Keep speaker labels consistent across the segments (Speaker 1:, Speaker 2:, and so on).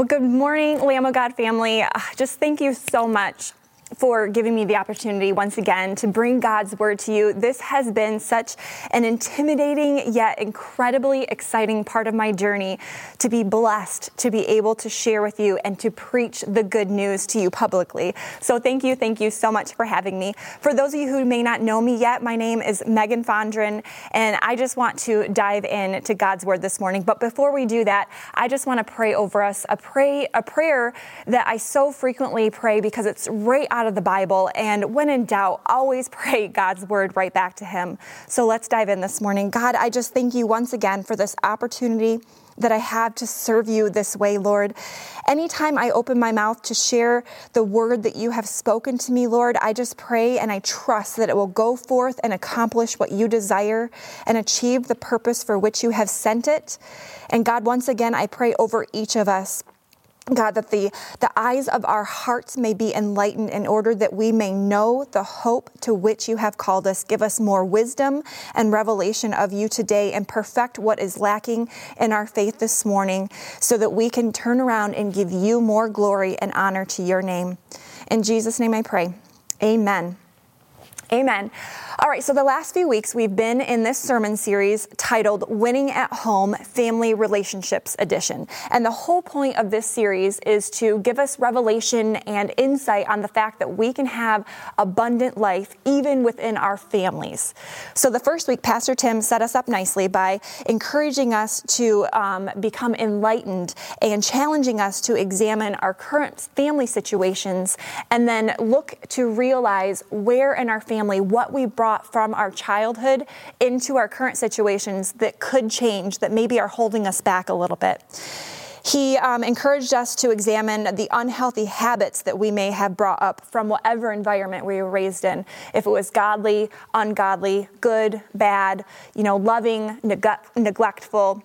Speaker 1: Well, good morning, Lamb of God family. Uh, just thank you so much for giving me the opportunity once again to bring God's word to you. This has been such an intimidating yet incredibly exciting part of my journey to be blessed to be able to share with you and to preach the good news to you publicly. So thank you, thank you so much for having me. For those of you who may not know me yet, my name is Megan Fondren, and I just want to dive in to God's word this morning. But before we do that, I just want to pray over us a pray a prayer that I so frequently pray because it's right out of the Bible. And when in doubt, always pray God's word right back to Him. So let's dive in this morning. God, I just thank you once again for this opportunity that I have to serve you this way, Lord. Anytime I open my mouth to share the word that you have spoken to me, Lord, I just pray and I trust that it will go forth and accomplish what you desire and achieve the purpose for which you have sent it. And God, once again, I pray over each of us. God, that the, the eyes of our hearts may be enlightened in order that we may know the hope to which you have called us. Give us more wisdom and revelation of you today and perfect what is lacking in our faith this morning so that we can turn around and give you more glory and honor to your name. In Jesus' name I pray. Amen. Amen. All right, so the last few weeks we've been in this sermon series titled Winning at Home Family Relationships Edition. And the whole point of this series is to give us revelation and insight on the fact that we can have abundant life even within our families. So the first week, Pastor Tim set us up nicely by encouraging us to um, become enlightened and challenging us to examine our current family situations and then look to realize where in our family what we brought brought from our childhood into our current situations that could change, that maybe are holding us back a little bit. He um, encouraged us to examine the unhealthy habits that we may have brought up from whatever environment we were raised in. If it was godly, ungodly, good, bad, you know, loving, neg- neglectful,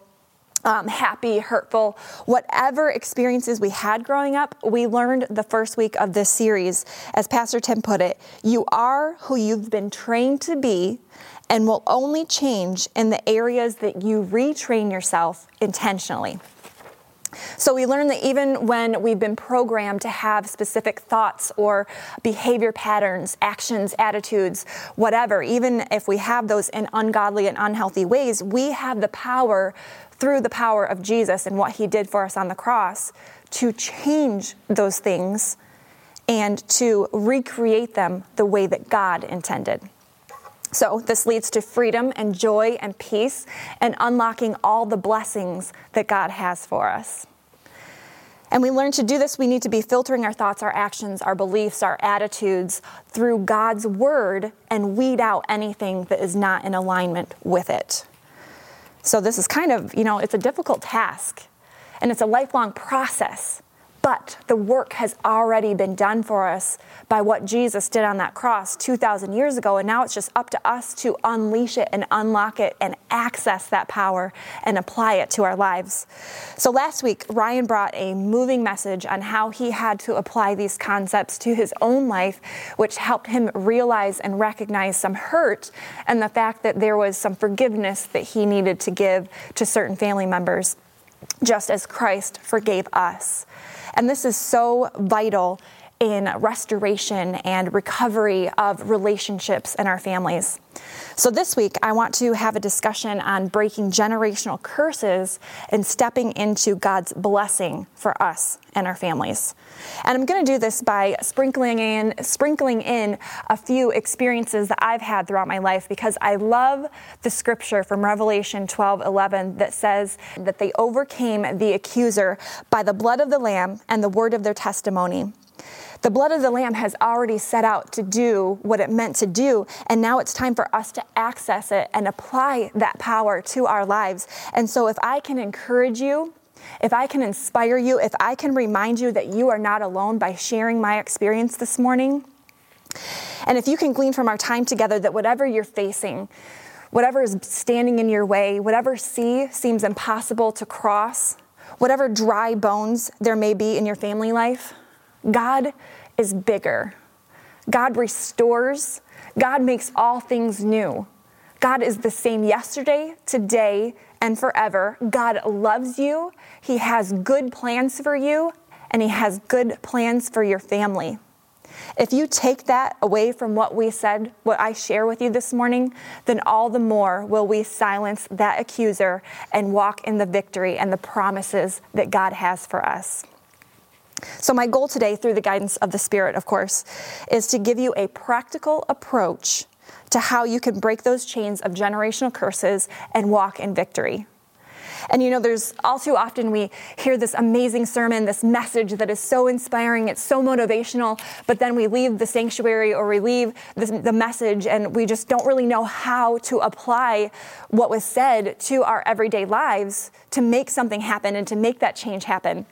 Speaker 1: um, happy, hurtful, whatever experiences we had growing up, we learned the first week of this series, as Pastor Tim put it, you are who you've been trained to be and will only change in the areas that you retrain yourself intentionally. So we learn that even when we've been programmed to have specific thoughts or behavior patterns, actions, attitudes, whatever, even if we have those in ungodly and unhealthy ways, we have the power through the power of Jesus and what he did for us on the cross to change those things and to recreate them the way that God intended. So, this leads to freedom and joy and peace and unlocking all the blessings that God has for us. And we learn to do this, we need to be filtering our thoughts, our actions, our beliefs, our attitudes through God's word and weed out anything that is not in alignment with it. So this is kind of, you know, it's a difficult task and it's a lifelong process. But the work has already been done for us by what Jesus did on that cross 2,000 years ago. And now it's just up to us to unleash it and unlock it and access that power and apply it to our lives. So last week, Ryan brought a moving message on how he had to apply these concepts to his own life, which helped him realize and recognize some hurt and the fact that there was some forgiveness that he needed to give to certain family members, just as Christ forgave us. And this is so vital in restoration and recovery of relationships in our families. So, this week, I want to have a discussion on breaking generational curses and stepping into God's blessing for us and our families. And I'm going to do this by sprinkling in, sprinkling in a few experiences that I've had throughout my life because I love the scripture from Revelation 12 11 that says that they overcame the accuser by the blood of the Lamb and the word of their testimony. The blood of the Lamb has already set out to do what it meant to do, and now it's time for us to access it and apply that power to our lives. And so, if I can encourage you, if I can inspire you, if I can remind you that you are not alone by sharing my experience this morning, and if you can glean from our time together that whatever you're facing, whatever is standing in your way, whatever sea seems impossible to cross, whatever dry bones there may be in your family life, God is bigger. God restores. God makes all things new. God is the same yesterday, today, and forever. God loves you, He has good plans for you, and He has good plans for your family. If you take that away from what we said, what I share with you this morning, then all the more will we silence that accuser and walk in the victory and the promises that God has for us. So, my goal today, through the guidance of the Spirit, of course, is to give you a practical approach to how you can break those chains of generational curses and walk in victory. And you know, there's all too often we hear this amazing sermon, this message that is so inspiring, it's so motivational, but then we leave the sanctuary or we leave the, the message and we just don't really know how to apply what was said to our everyday lives to make something happen and to make that change happen.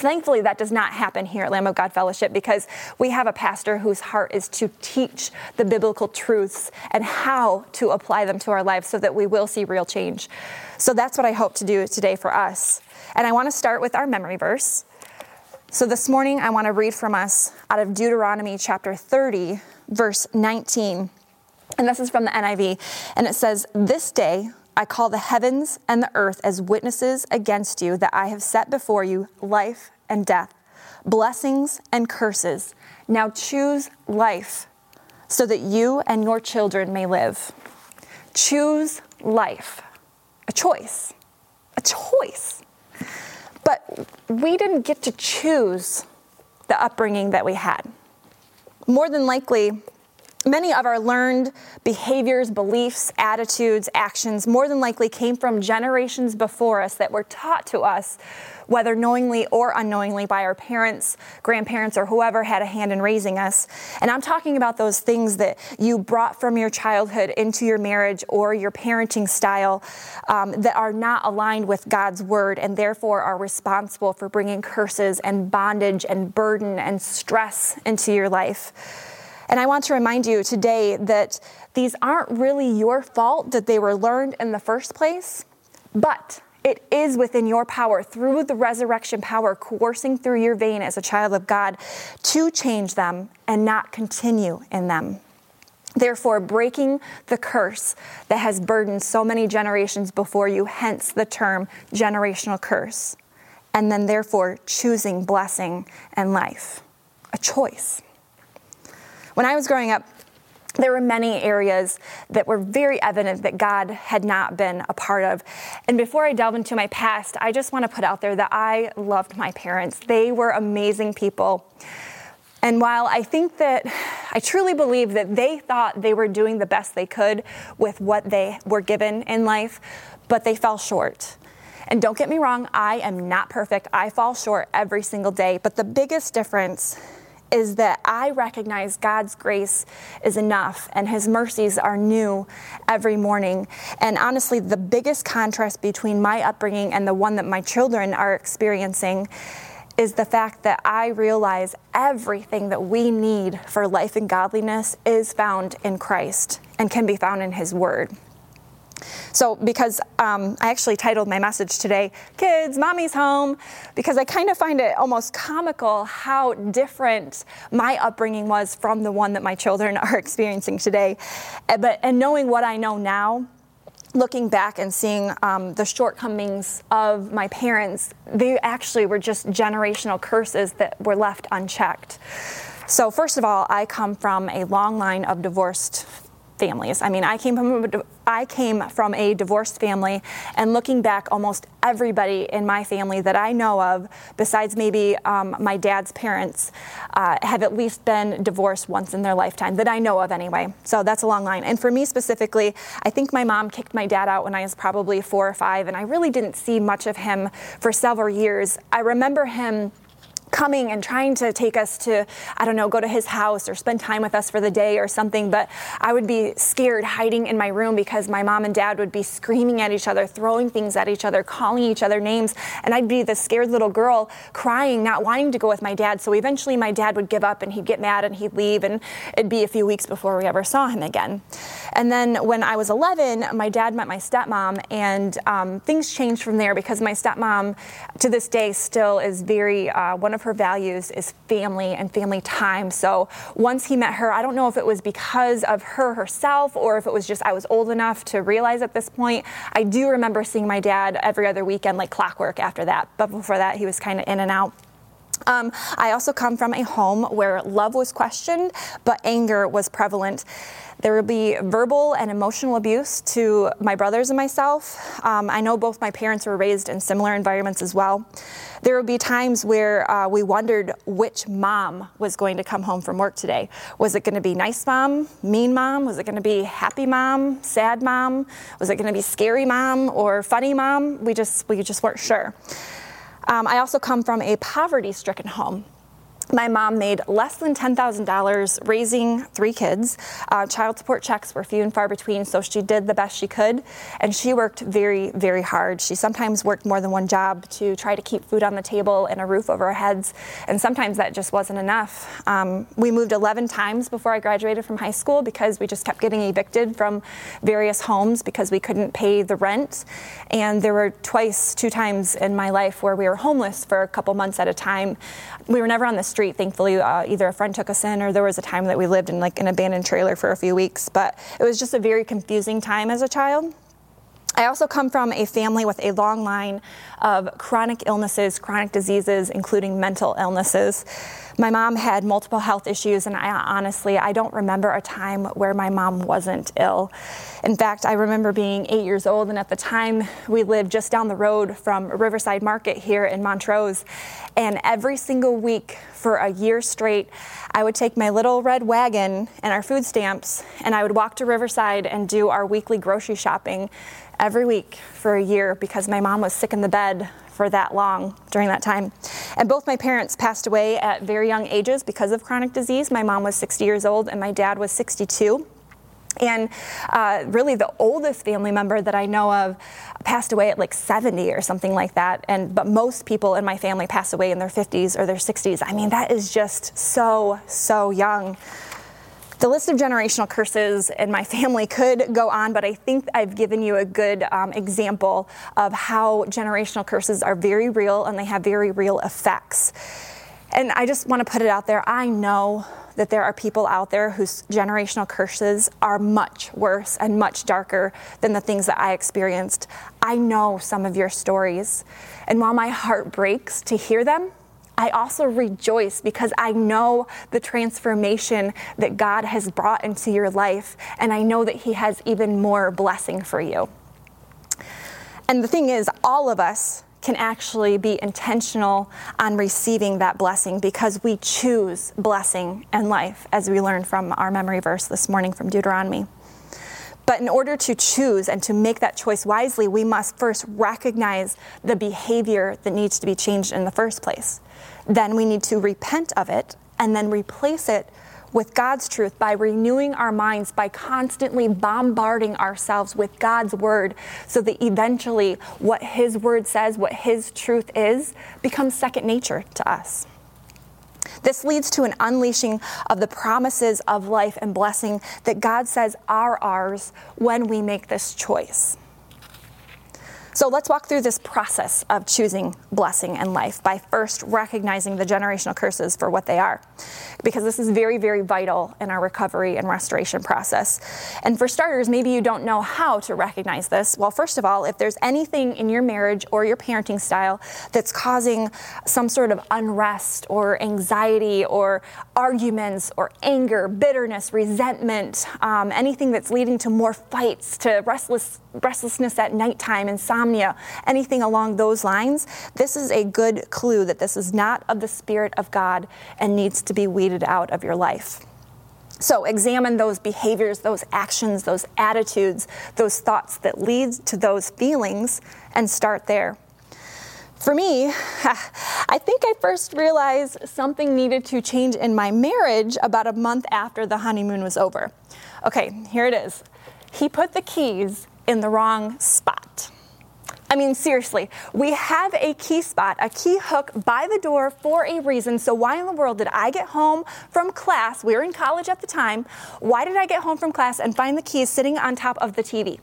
Speaker 1: Thankfully, that does not happen here at Lamb of God Fellowship because we have a pastor whose heart is to teach the biblical truths and how to apply them to our lives so that we will see real change. So that's what I hope to do today for us. And I want to start with our memory verse. So this morning, I want to read from us out of Deuteronomy chapter 30, verse 19. And this is from the NIV. And it says, This day, I call the heavens and the earth as witnesses against you that I have set before you life and death, blessings and curses. Now choose life so that you and your children may live. Choose life. A choice. A choice. But we didn't get to choose the upbringing that we had. More than likely, Many of our learned behaviors, beliefs, attitudes, actions more than likely came from generations before us that were taught to us, whether knowingly or unknowingly, by our parents, grandparents, or whoever had a hand in raising us. And I'm talking about those things that you brought from your childhood into your marriage or your parenting style um, that are not aligned with God's word and therefore are responsible for bringing curses and bondage and burden and stress into your life. And I want to remind you today that these aren't really your fault that they were learned in the first place, but it is within your power through the resurrection power coursing through your vein as a child of God to change them and not continue in them. Therefore, breaking the curse that has burdened so many generations before you, hence the term generational curse. And then, therefore, choosing blessing and life. A choice. When I was growing up, there were many areas that were very evident that God had not been a part of. And before I delve into my past, I just want to put out there that I loved my parents. They were amazing people. And while I think that I truly believe that they thought they were doing the best they could with what they were given in life, but they fell short. And don't get me wrong, I am not perfect. I fall short every single day. But the biggest difference is that I recognize God's grace is enough and His mercies are new every morning. And honestly, the biggest contrast between my upbringing and the one that my children are experiencing is the fact that I realize everything that we need for life and godliness is found in Christ and can be found in His Word. So, because um, I actually titled my message today, Kids, Mommy's Home, because I kind of find it almost comical how different my upbringing was from the one that my children are experiencing today. Eh, but, and knowing what I know now, looking back and seeing um, the shortcomings of my parents, they actually were just generational curses that were left unchecked. So, first of all, I come from a long line of divorced families. I mean, I came from a, I came from a divorced family, and looking back, almost everybody in my family that I know of, besides maybe um, my dad's parents, uh, have at least been divorced once in their lifetime that I know of anyway. So that's a long line. And for me specifically, I think my mom kicked my dad out when I was probably four or five, and I really didn't see much of him for several years. I remember him coming and trying to take us to, I don't know, go to his house or spend time with us for the day or something. But I would be scared hiding in my room because my mom and dad would be screaming at each other, throwing things at each other, calling each other names. And I'd be the scared little girl crying, not wanting to go with my dad. So eventually my dad would give up and he'd get mad and he'd leave. And it'd be a few weeks before we ever saw him again. And then when I was 11, my dad met my stepmom and um, things changed from there because my stepmom to this day still is very, uh, one of her her values is family and family time. So once he met her, I don't know if it was because of her herself or if it was just I was old enough to realize at this point. I do remember seeing my dad every other weekend like clockwork after that. But before that, he was kind of in and out. Um, I also come from a home where love was questioned, but anger was prevalent. There would be verbal and emotional abuse to my brothers and myself. Um, I know both my parents were raised in similar environments as well. There would be times where uh, we wondered which mom was going to come home from work today. Was it going to be nice mom, mean mom? Was it going to be happy mom, sad mom? Was it going to be scary mom or funny mom? We just we just weren't sure. Um, I also come from a poverty stricken home. My mom made less than $10,000 raising three kids. Uh, child support checks were few and far between, so she did the best she could. And she worked very, very hard. She sometimes worked more than one job to try to keep food on the table and a roof over our heads. And sometimes that just wasn't enough. Um, we moved 11 times before I graduated from high school because we just kept getting evicted from various homes because we couldn't pay the rent. And there were twice, two times in my life where we were homeless for a couple months at a time. We were never on the street street. Thankfully, uh, either a friend took us in or there was a time that we lived in like an abandoned trailer for a few weeks. But it was just a very confusing time as a child. I also come from a family with a long line of chronic illnesses, chronic diseases, including mental illnesses. My mom had multiple health issues, and I honestly, I don't remember a time where my mom wasn't ill. In fact, I remember being eight years old, and at the time, we lived just down the road from Riverside Market here in Montrose. And every single week for a year straight, I would take my little red wagon and our food stamps, and I would walk to Riverside and do our weekly grocery shopping every week for a year because my mom was sick in the bed for that long during that time. And both my parents passed away at very young ages because of chronic disease. My mom was 60 years old and my dad was 62. And uh, really, the oldest family member that I know of passed away at like 70 or something like that. And but most people in my family pass away in their 50s or their 60s. I mean, that is just so so young. The list of generational curses in my family could go on, but I think I've given you a good um, example of how generational curses are very real and they have very real effects. And I just want to put it out there I know that there are people out there whose generational curses are much worse and much darker than the things that I experienced. I know some of your stories. And while my heart breaks to hear them, I also rejoice because I know the transformation that God has brought into your life, and I know that He has even more blessing for you. And the thing is, all of us can actually be intentional on receiving that blessing because we choose blessing and life, as we learned from our memory verse this morning from Deuteronomy. But in order to choose and to make that choice wisely, we must first recognize the behavior that needs to be changed in the first place then we need to repent of it and then replace it with God's truth by renewing our minds, by constantly bombarding ourselves with God's word, so that eventually what His word says, what His truth is, becomes second nature to us. This leads to an unleashing of the promises of life and blessing that God says are ours when we make this choice. So let's walk through this process of choosing blessing and life by first recognizing the generational curses for what they are, because this is very, very vital in our recovery and restoration process. And for starters, maybe you don't know how to recognize this. Well, first of all, if there's anything in your marriage or your parenting style that's causing some sort of unrest or anxiety or arguments or anger, bitterness, resentment, um, anything that's leading to more fights, to restless, restlessness at nighttime, insomnia insomnia, anything along those lines, this is a good clue that this is not of the Spirit of God and needs to be weeded out of your life. So examine those behaviors, those actions, those attitudes, those thoughts that lead to those feelings and start there. For me, I think I first realized something needed to change in my marriage about a month after the honeymoon was over. Okay, here it is. He put the keys in the wrong spot. I mean, seriously, we have a key spot, a key hook by the door for a reason. So, why in the world did I get home from class? We were in college at the time. Why did I get home from class and find the keys sitting on top of the TV?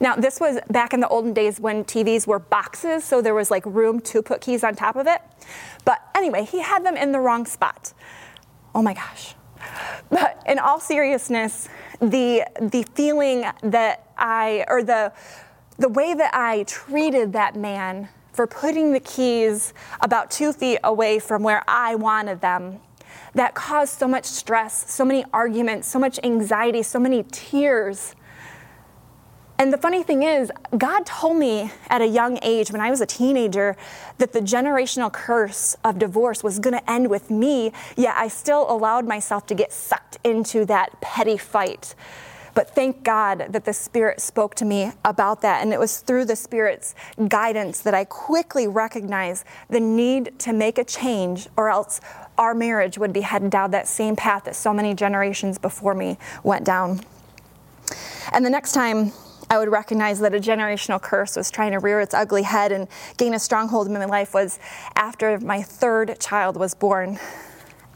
Speaker 1: Now, this was back in the olden days when TVs were boxes, so there was like room to put keys on top of it. But anyway, he had them in the wrong spot. Oh my gosh. But in all seriousness, the the feeling that I or the the way that I treated that man for putting the keys about two feet away from where I wanted them that caused so much stress, so many arguments, so much anxiety, so many tears. And the funny thing is, God told me at a young age, when I was a teenager, that the generational curse of divorce was going to end with me, yet I still allowed myself to get sucked into that petty fight. But thank God that the Spirit spoke to me about that. And it was through the Spirit's guidance that I quickly recognized the need to make a change, or else our marriage would be heading down that same path that so many generations before me went down. And the next time I would recognize that a generational curse was trying to rear its ugly head and gain a stronghold in my life was after my third child was born.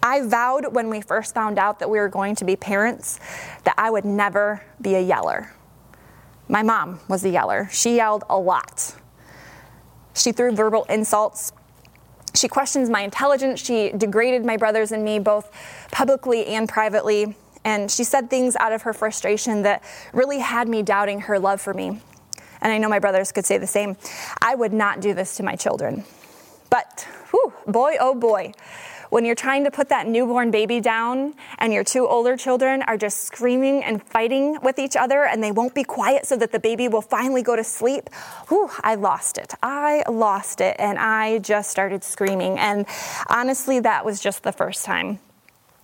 Speaker 1: I vowed when we first found out that we were going to be parents that I would never be a yeller. My mom was a yeller. She yelled a lot. She threw verbal insults. She questions my intelligence. She degraded my brothers and me both publicly and privately. And she said things out of her frustration that really had me doubting her love for me. And I know my brothers could say the same. I would not do this to my children. But, whew, boy, oh boy, when you're trying to put that newborn baby down and your two older children are just screaming and fighting with each other and they won't be quiet so that the baby will finally go to sleep, whew, I lost it. I lost it and I just started screaming. And honestly, that was just the first time.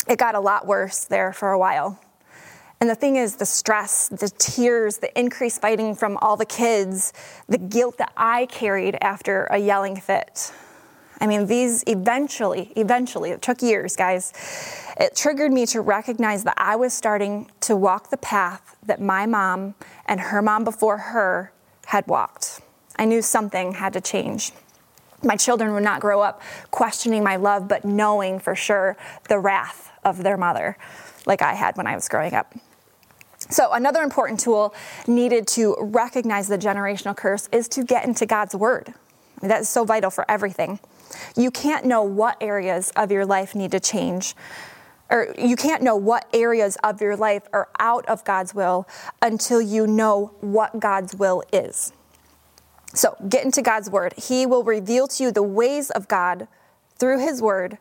Speaker 1: It got a lot worse there for a while. And the thing is, the stress, the tears, the increased fighting from all the kids, the guilt that I carried after a yelling fit. I mean, these eventually, eventually, it took years, guys. It triggered me to recognize that I was starting to walk the path that my mom and her mom before her had walked. I knew something had to change. My children would not grow up questioning my love, but knowing for sure the wrath of their mother, like I had when I was growing up. So, another important tool needed to recognize the generational curse is to get into God's Word. I that is so vital for everything. You can't know what areas of your life need to change, or you can't know what areas of your life are out of God's will until you know what God's will is. So, get into God's Word. He will reveal to you the ways of God through His Word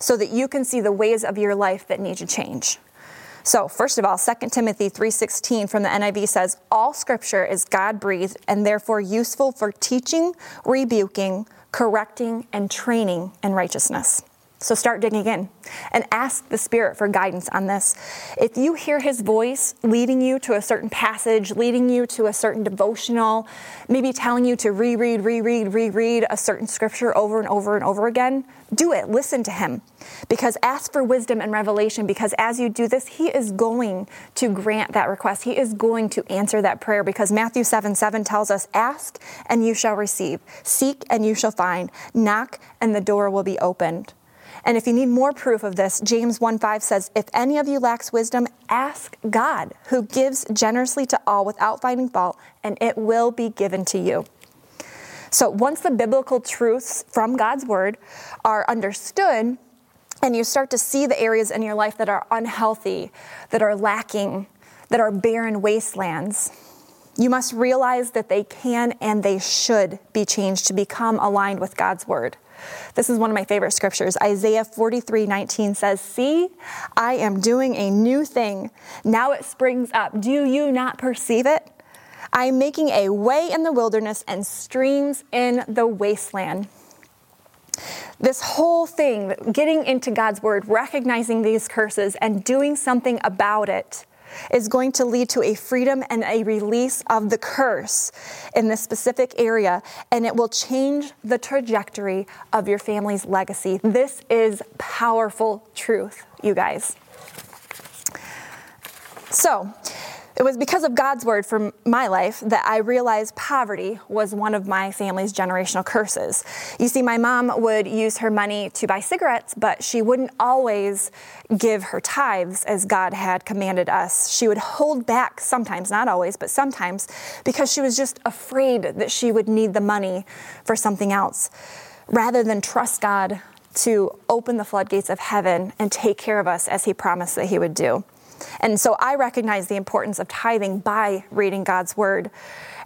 Speaker 1: so that you can see the ways of your life that need to change. So, first of all, 2 Timothy 3:16 from the NIV says, "All scripture is God-breathed and therefore useful for teaching, rebuking, correcting, and training in righteousness." So start digging in and ask the Spirit for guidance on this. If you hear His voice leading you to a certain passage, leading you to a certain devotional, maybe telling you to reread, reread, reread a certain scripture over and over and over again, do it. Listen to Him. Because ask for wisdom and revelation, because as you do this, He is going to grant that request. He is going to answer that prayer, because Matthew 7 7 tells us, Ask and you shall receive, seek and you shall find, knock and the door will be opened. And if you need more proof of this, James 1 5 says, If any of you lacks wisdom, ask God, who gives generously to all without finding fault, and it will be given to you. So once the biblical truths from God's word are understood, and you start to see the areas in your life that are unhealthy, that are lacking, that are barren wastelands, you must realize that they can and they should be changed to become aligned with God's word. This is one of my favorite scriptures. Isaiah 43 19 says, See, I am doing a new thing. Now it springs up. Do you not perceive it? I am making a way in the wilderness and streams in the wasteland. This whole thing, getting into God's word, recognizing these curses, and doing something about it, is going to lead to a freedom and a release of the curse in this specific area, and it will change the trajectory of your family's legacy. This is powerful truth, you guys. So, It was because of God's word for my life that I realized poverty was one of my family's generational curses. You see, my mom would use her money to buy cigarettes, but she wouldn't always give her tithes as God had commanded us. She would hold back sometimes, not always, but sometimes, because she was just afraid that she would need the money for something else rather than trust God to open the floodgates of heaven and take care of us as He promised that He would do. And so I recognize the importance of tithing by reading God's word.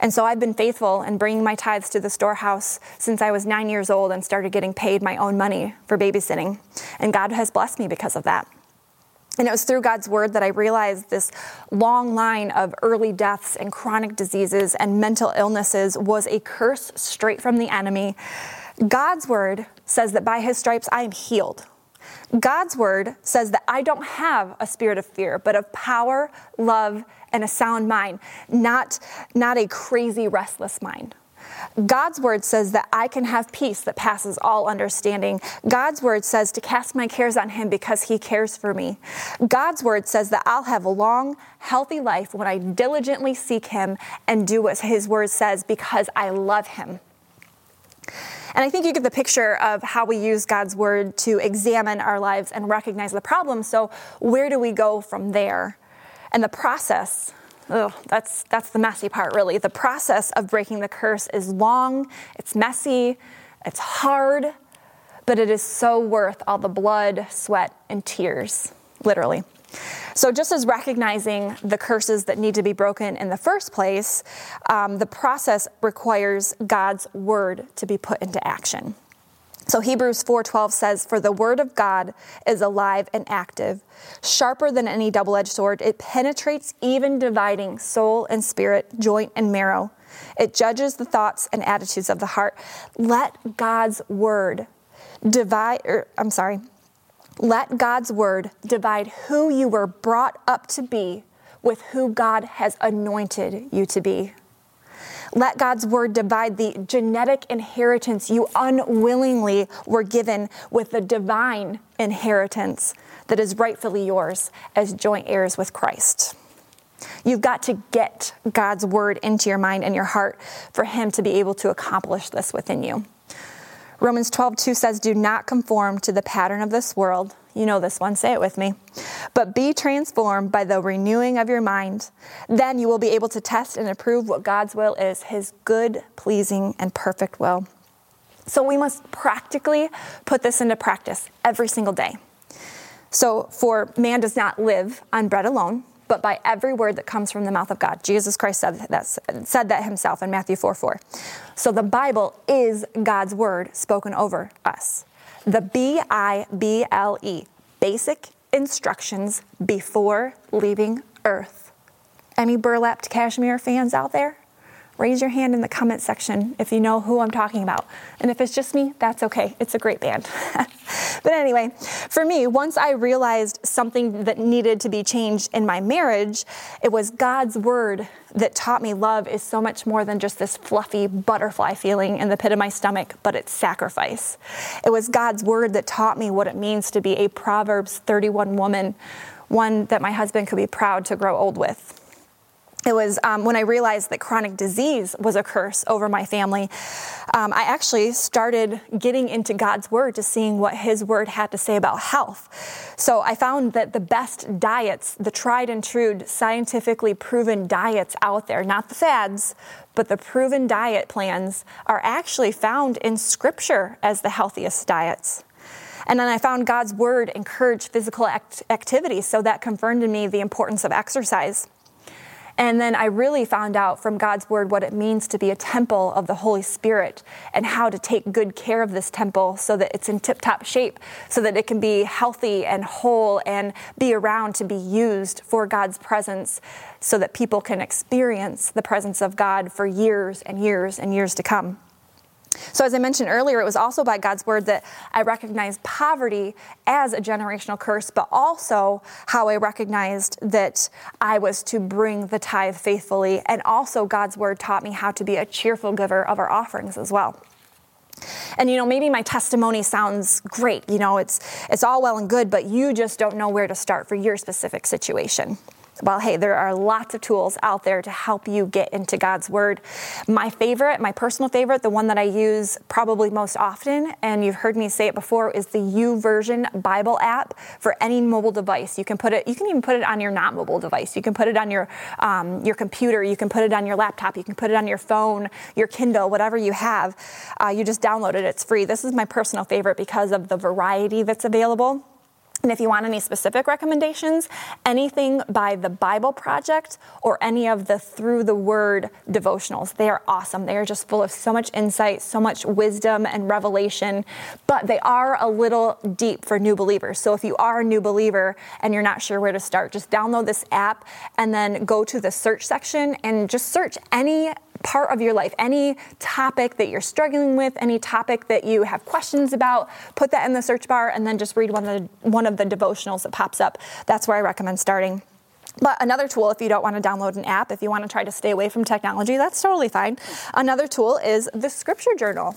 Speaker 1: And so I've been faithful in bringing my tithes to the storehouse since I was nine years old and started getting paid my own money for babysitting. And God has blessed me because of that. And it was through God's word that I realized this long line of early deaths and chronic diseases and mental illnesses was a curse straight from the enemy. God's word says that by his stripes I am healed. God's word says that I don't have a spirit of fear, but of power, love, and a sound mind, not, not a crazy, restless mind. God's word says that I can have peace that passes all understanding. God's word says to cast my cares on Him because He cares for me. God's word says that I'll have a long, healthy life when I diligently seek Him and do what His word says because I love Him. And I think you get the picture of how we use God's word to examine our lives and recognize the problem. So, where do we go from there? And the process, oh, that's, that's the messy part, really. The process of breaking the curse is long, it's messy, it's hard, but it is so worth all the blood, sweat, and tears, literally. So, just as recognizing the curses that need to be broken in the first place, um, the process requires God's word to be put into action. So Hebrews 4:12 says for the word of God is alive and active sharper than any double-edged sword. It penetrates even dividing soul and spirit joint and marrow. It judges the thoughts and attitudes of the heart. Let God's word divide or I'm sorry let God's word divide who you were brought up to be with who God has anointed you to be. Let God's word divide the genetic inheritance you unwillingly were given with the divine inheritance that is rightfully yours as joint heirs with Christ. You've got to get God's word into your mind and your heart for Him to be able to accomplish this within you. Romans 12, 2 says, Do not conform to the pattern of this world. You know this one, say it with me. But be transformed by the renewing of your mind. Then you will be able to test and approve what God's will is, his good, pleasing, and perfect will. So we must practically put this into practice every single day. So, for man does not live on bread alone, but by every word that comes from the mouth of God. Jesus Christ said that, said that himself in Matthew 4 4. So the Bible is God's word spoken over us. The B I B L E, basic instructions before leaving earth. Any Burlap to Cashmere fans out there? Raise your hand in the comment section if you know who I'm talking about. And if it's just me, that's okay. It's a great band. but anyway, for me, once I realized something that needed to be changed in my marriage, it was God's word that taught me love is so much more than just this fluffy butterfly feeling in the pit of my stomach, but it's sacrifice. It was God's word that taught me what it means to be a Proverbs 31 woman, one that my husband could be proud to grow old with it was um, when I realized that chronic disease was a curse over my family. Um, I actually started getting into God's Word to seeing what His Word had to say about health. So I found that the best diets, the tried and true, scientifically proven diets out there, not the fads, but the proven diet plans, are actually found in Scripture as the healthiest diets. And then I found God's Word encouraged physical act- activity, so that confirmed in me the importance of exercise. And then I really found out from God's word what it means to be a temple of the Holy Spirit and how to take good care of this temple so that it's in tip top shape, so that it can be healthy and whole and be around to be used for God's presence, so that people can experience the presence of God for years and years and years to come. So, as I mentioned earlier, it was also by God's word that I recognized poverty as a generational curse, but also how I recognized that I was to bring the tithe faithfully. And also, God's word taught me how to be a cheerful giver of our offerings as well. And you know, maybe my testimony sounds great. You know, it's it's all well and good, but you just don't know where to start for your specific situation. Well, hey, there are lots of tools out there to help you get into God's Word. My favorite, my personal favorite, the one that I use probably most often, and you've heard me say it before, is the YouVersion Bible app for any mobile device. You can put it, you can even put it on your not mobile device. You can put it on your um, your computer. You can put it on your laptop. You can put it on your phone, your Kindle, whatever you have. Uh, you just download it. It's free. This is my personal favorite because of the variety that's available. And if you want any specific recommendations, anything by the Bible Project or any of the Through the Word devotionals, they are awesome. They are just full of so much insight, so much wisdom and revelation, but they are a little deep for new believers. So if you are a new believer and you're not sure where to start, just download this app and then go to the search section and just search any part of your life, any topic that you're struggling with, any topic that you have questions about, put that in the search bar and then just read one of the, one of the devotionals that pops up. That's where I recommend starting. But another tool, if you don't want to download an app, if you want to try to stay away from technology, that's totally fine. Another tool is the scripture journal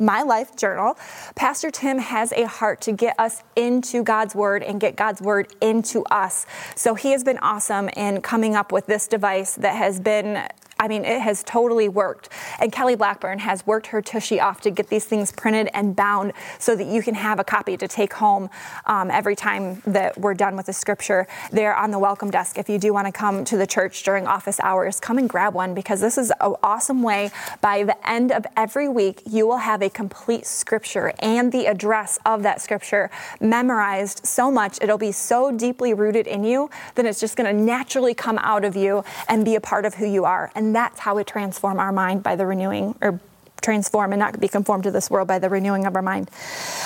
Speaker 1: my life journal, Pastor Tim has a heart to get us into God's word and get God's word into us. So he has been awesome in coming up with this device that has been I mean, it has totally worked. And Kelly Blackburn has worked her tushy off to get these things printed and bound so that you can have a copy to take home um, every time that we're done with the scripture. They're on the welcome desk. If you do want to come to the church during office hours, come and grab one because this is an awesome way. By the end of every week, you will have a complete scripture and the address of that scripture memorized so much, it'll be so deeply rooted in you that it's just going to naturally come out of you and be a part of who you are. And that's how we transform our mind by the renewing or transform and not be conformed to this world by the renewing of our mind.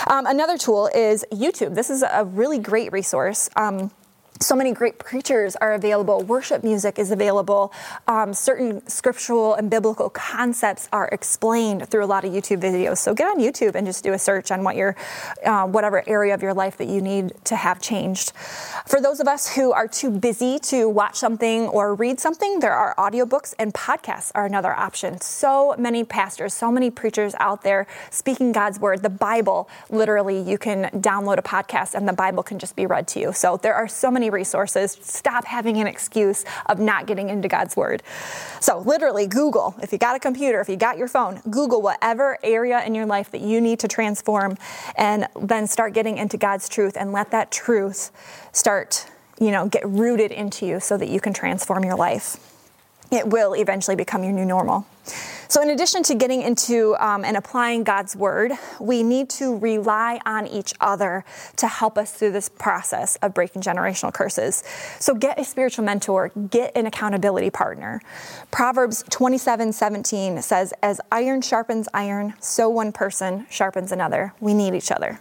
Speaker 1: Um, another tool is YouTube. This is a really great resource. Um, so many great preachers are available. Worship music is available. Um, certain scriptural and biblical concepts are explained through a lot of YouTube videos. So get on YouTube and just do a search on what your, uh, whatever area of your life that you need to have changed. For those of us who are too busy to watch something or read something, there are audiobooks and podcasts are another option. So many pastors, so many preachers out there speaking God's word. The Bible, literally, you can download a podcast and the Bible can just be read to you. So there are so many many resources. Stop having an excuse of not getting into God's Word. So, literally, Google, if you got a computer, if you got your phone, Google whatever area in your life that you need to transform, and then start getting into God's truth and let that truth start, you know, get rooted into you so that you can transform your life. It will eventually become your new normal. So, in addition to getting into um, and applying God's word, we need to rely on each other to help us through this process of breaking generational curses. So, get a spiritual mentor, get an accountability partner. Proverbs 27 17 says, As iron sharpens iron, so one person sharpens another. We need each other.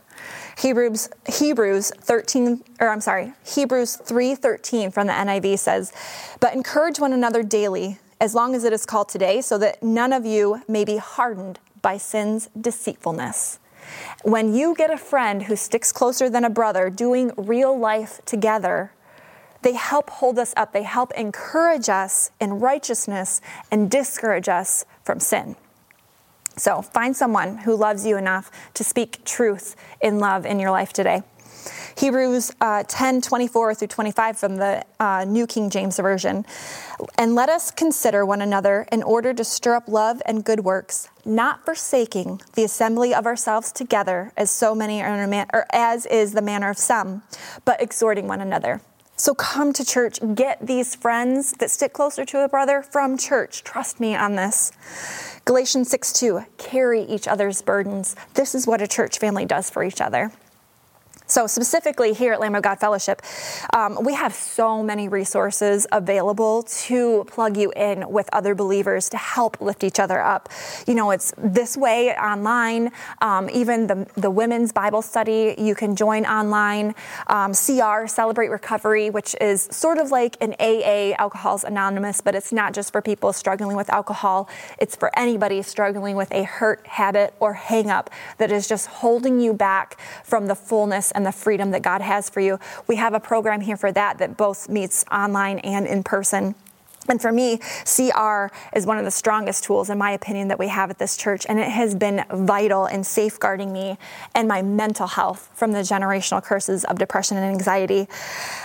Speaker 1: Hebrews Hebrews 13 or I'm sorry, Hebrews 3:13 from the NIV says, "But encourage one another daily as long as it is called today, so that none of you may be hardened by sin's deceitfulness. When you get a friend who sticks closer than a brother doing real life together, they help hold us up. They help encourage us in righteousness and discourage us from sin. So find someone who loves you enough to speak truth in love in your life today. Hebrews uh, 10 24 through 25 from the uh, New King James Version. And let us consider one another in order to stir up love and good works, not forsaking the assembly of ourselves together, as so many are, or as is the manner of some, but exhorting one another. So come to church. Get these friends that stick closer to a brother from church. Trust me on this. Galatians 6 2, carry each other's burdens. This is what a church family does for each other. So, specifically here at Lamb of God Fellowship, um, we have so many resources available to plug you in with other believers to help lift each other up. You know, it's this way online, um, even the, the women's Bible study you can join online. Um, CR, Celebrate Recovery, which is sort of like an AA, Alcoholics Anonymous, but it's not just for people struggling with alcohol, it's for anybody struggling with a hurt habit or hang up that is just holding you back from the fullness and the freedom that God has for you. We have a program here for that that both meets online and in person. And for me, CR is one of the strongest tools, in my opinion, that we have at this church. And it has been vital in safeguarding me and my mental health from the generational curses of depression and anxiety.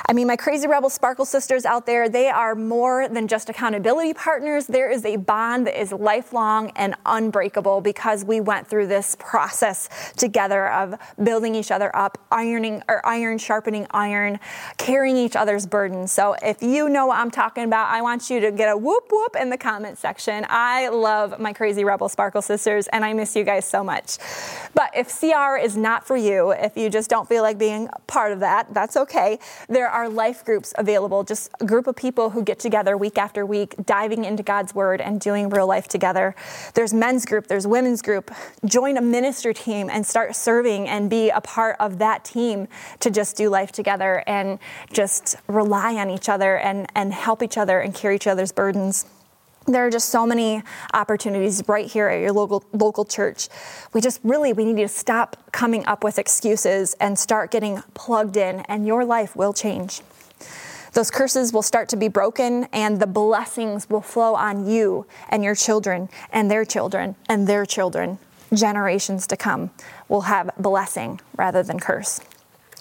Speaker 1: I mean, my crazy rebel sparkle sisters out there, they are more than just accountability partners. There is a bond that is lifelong and unbreakable because we went through this process together of building each other up, ironing or iron sharpening iron, carrying each other's burdens. So if you know what I'm talking about, I want you to get a whoop whoop in the comment section. I love my crazy rebel sparkle sisters and I miss you guys so much. But if CR is not for you, if you just don't feel like being part of that, that's okay. There are life groups available, just a group of people who get together week after week, diving into God's word and doing real life together. There's men's group, there's women's group. Join a minister team and start serving and be a part of that team to just do life together and just rely on each other and, and help each other and carry each other's burdens. There are just so many opportunities right here at your local local church. We just really we need to stop coming up with excuses and start getting plugged in and your life will change. Those curses will start to be broken and the blessings will flow on you and your children and their children and their children. Generations to come will have blessing rather than curse.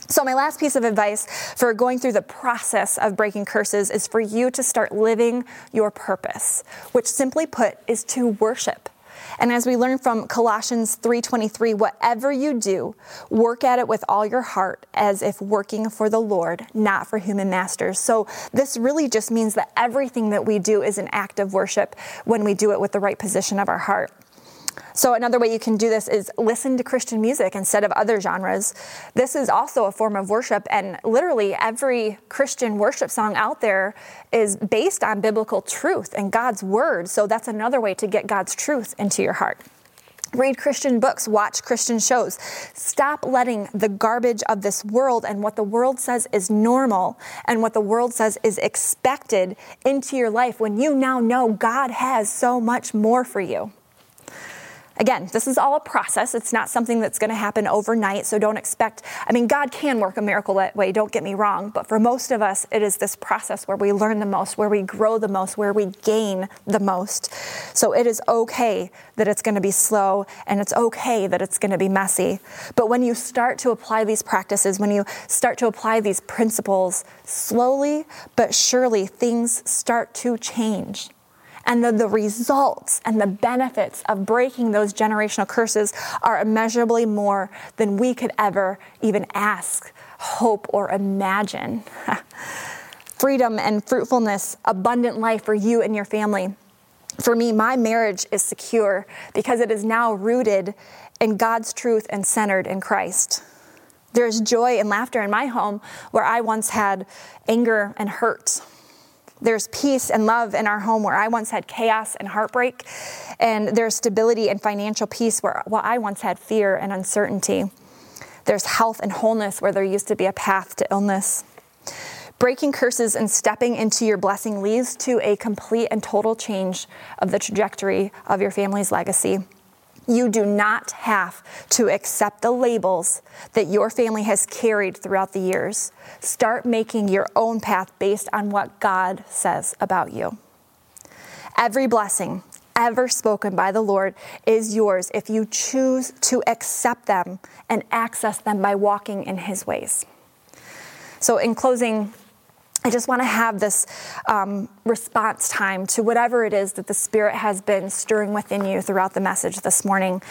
Speaker 1: So, my last piece of advice for going through the process of breaking curses is for you to start living your purpose, which simply put is to worship. And as we learn from Colossians 3:23, whatever you do, work at it with all your heart as if working for the Lord, not for human masters. So this really just means that everything that we do is an act of worship when we do it with the right position of our heart. So, another way you can do this is listen to Christian music instead of other genres. This is also a form of worship, and literally every Christian worship song out there is based on biblical truth and God's word. So, that's another way to get God's truth into your heart. Read Christian books, watch Christian shows. Stop letting the garbage of this world and what the world says is normal and what the world says is expected into your life when you now know God has so much more for you. Again, this is all a process. It's not something that's going to happen overnight, so don't expect. I mean, God can work a miracle that way, don't get me wrong, but for most of us, it is this process where we learn the most, where we grow the most, where we gain the most. So it is okay that it's going to be slow and it's okay that it's going to be messy. But when you start to apply these practices, when you start to apply these principles, slowly but surely things start to change. And the, the results and the benefits of breaking those generational curses are immeasurably more than we could ever even ask, hope, or imagine. Freedom and fruitfulness, abundant life for you and your family. For me, my marriage is secure because it is now rooted in God's truth and centered in Christ. There's joy and laughter in my home where I once had anger and hurt. There's peace and love in our home where I once had chaos and heartbreak. And there's stability and financial peace where well, I once had fear and uncertainty. There's health and wholeness where there used to be a path to illness. Breaking curses and stepping into your blessing leads to a complete and total change of the trajectory of your family's legacy. You do not have to accept the labels that your family has carried throughout the years. Start making your own path based on what God says about you. Every blessing ever spoken by the Lord is yours if you choose to accept them and access them by walking in His ways. So, in closing, I just want to have this um, response time to whatever it is that the Spirit has been stirring within you throughout the message this morning.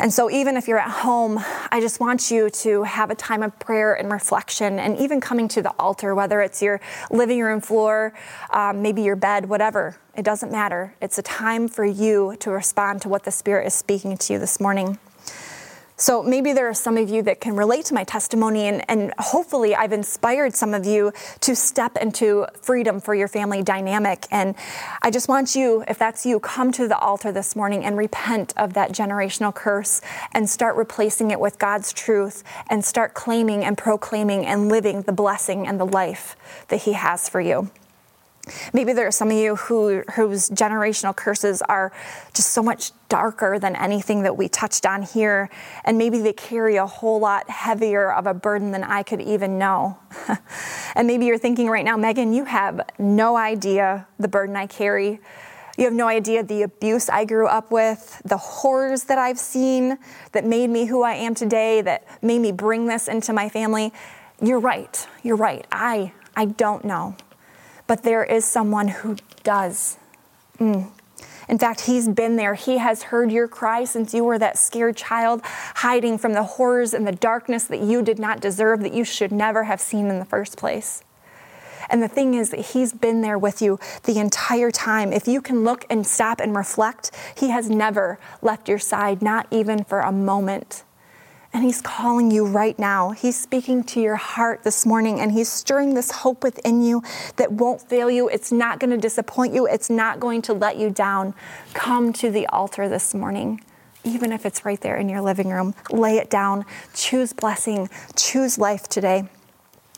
Speaker 1: And so, even if you're at home, I just want you to have a time of prayer and reflection, and even coming to the altar, whether it's your living room floor, um, maybe your bed, whatever. It doesn't matter. It's a time for you to respond to what the Spirit is speaking to you this morning. So maybe there are some of you that can relate to my testimony, and, and hopefully I've inspired some of you to step into freedom for your family dynamic. And I just want you, if that's you, come to the altar this morning and repent of that generational curse and start replacing it with God's truth and start claiming and proclaiming and living the blessing and the life that He has for you. Maybe there are some of you who, whose generational curses are just so much darker than anything that we touched on here, and maybe they carry a whole lot heavier of a burden than I could even know. And maybe you're thinking right now, Megan, you have no idea the burden I carry. You have no idea the abuse I grew up with, the horrors that I've seen that made me who I am today, that made me bring this into my family. You're right. You're right. I I don't know. But there is someone who does. Mm. In fact, he's been there. He has heard your cry since you were that scared child, hiding from the horrors and the darkness that you did not deserve, that you should never have seen in the first place. And the thing is that He's been there with you the entire time. If you can look and stop and reflect, He has never left your side, not even for a moment. And He's calling you right now. He's speaking to your heart this morning, and He's stirring this hope within you that won't fail you. It's not going to disappoint you, it's not going to let you down. Come to the altar this morning. Even if it's right there in your living room, lay it down. Choose blessing. Choose life today.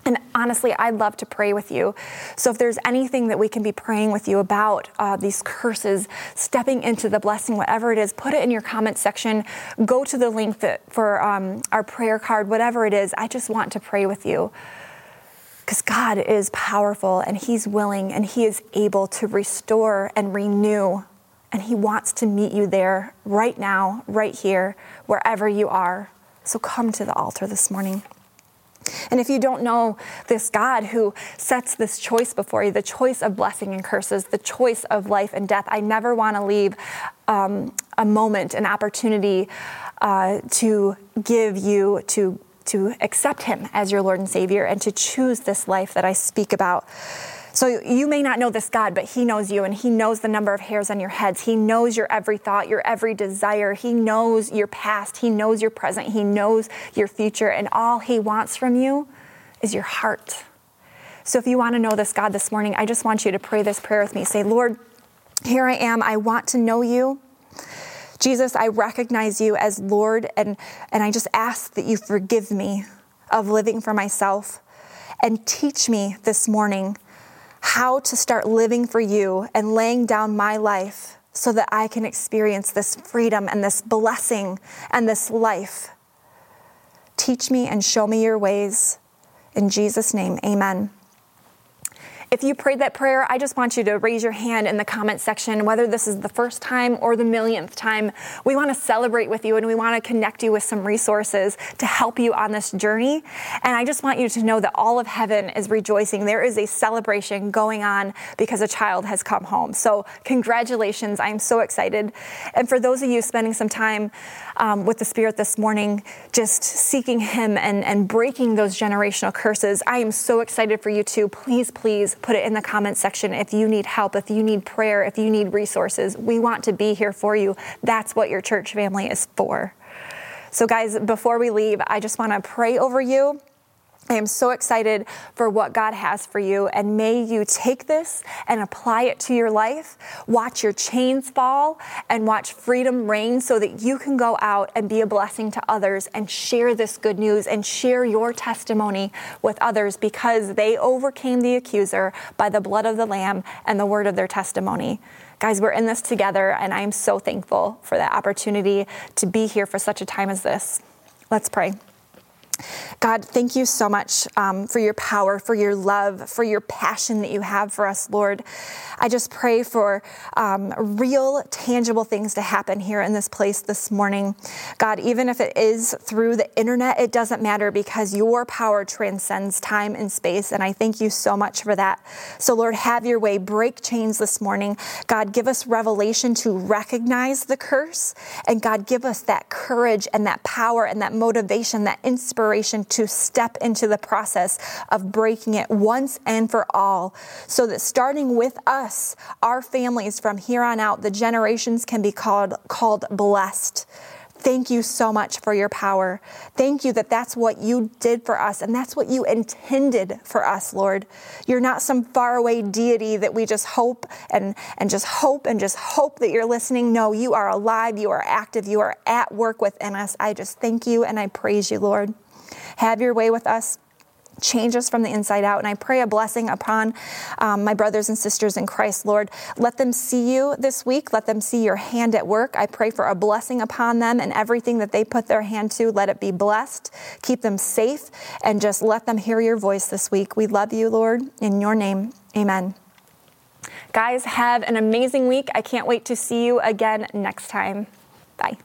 Speaker 1: And honestly, I'd love to pray with you. So if there's anything that we can be praying with you about uh, these curses, stepping into the blessing, whatever it is, put it in your comment section. Go to the link that, for um, our prayer card, whatever it is. I just want to pray with you. Because God is powerful and He's willing and He is able to restore and renew. And He wants to meet you there right now, right here, wherever you are. So come to the altar this morning. And if you don't know this God who sets this choice before you, the choice of blessing and curses, the choice of life and death, I never want to leave um, a moment, an opportunity uh, to give you to to accept Him as your Lord and Savior and to choose this life that I speak about. So you may not know this God, but He knows you and He knows the number of hairs on your heads. He knows your every thought, your every desire. He knows your past. He knows your present. He knows your future. And all He wants from you is your heart. So if you want to know this God this morning, I just want you to pray this prayer with me. Say, Lord, here I am. I want to know you. Jesus, I recognize you as Lord, and, and I just ask that you forgive me of living for myself and teach me this morning how to start living for you and laying down my life so that I can experience this freedom and this blessing and this life. Teach me and show me your ways. In Jesus' name, amen. If you prayed that prayer, I just want you to raise your hand in the comment section, whether this is the first time or the millionth time. We want to celebrate with you and we want to connect you with some resources to help you on this journey. And I just want you to know that all of heaven is rejoicing. There is a celebration going on because a child has come home. So, congratulations. I'm so excited. And for those of you spending some time um, with the Spirit this morning, just seeking Him and, and breaking those generational curses, I am so excited for you too. Please, please put it in the comment section if you need help, if you need prayer, if you need resources. We want to be here for you. That's what your church family is for. So, guys, before we leave, I just want to pray over you I am so excited for what God has for you, and may you take this and apply it to your life. Watch your chains fall and watch freedom reign so that you can go out and be a blessing to others and share this good news and share your testimony with others because they overcame the accuser by the blood of the Lamb and the word of their testimony. Guys, we're in this together, and I am so thankful for the opportunity to be here for such a time as this. Let's pray. God, thank you so much um, for your power, for your love, for your passion that you have for us, Lord. I just pray for um, real, tangible things to happen here in this place this morning. God, even if it is through the internet, it doesn't matter because your power transcends time and space. And I thank you so much for that. So, Lord, have your way. Break chains this morning. God, give us revelation to recognize the curse. And God, give us that courage and that power and that motivation, that inspiration inspiration to step into the process of breaking it once and for all, so that starting with us, our families from here on out, the generations can be called, called blessed. Thank you so much for your power. Thank you that that's what you did for us and that's what you intended for us, Lord. You're not some faraway deity that we just hope and, and just hope and just hope that you're listening. No, you are alive, you are active, you are at work within us. I just thank you and I praise you, Lord. Have your way with us. change us from the inside out. And I pray a blessing upon um, my brothers and sisters in Christ, Lord. Let them see you this week. Let them see your hand at work. I pray for a blessing upon them and everything that they put their hand to. Let it be blessed. Keep them safe and just let them hear your voice this week. We love you, Lord. In your name, amen. Guys, have an amazing week. I can't wait to see you again next time. Bye.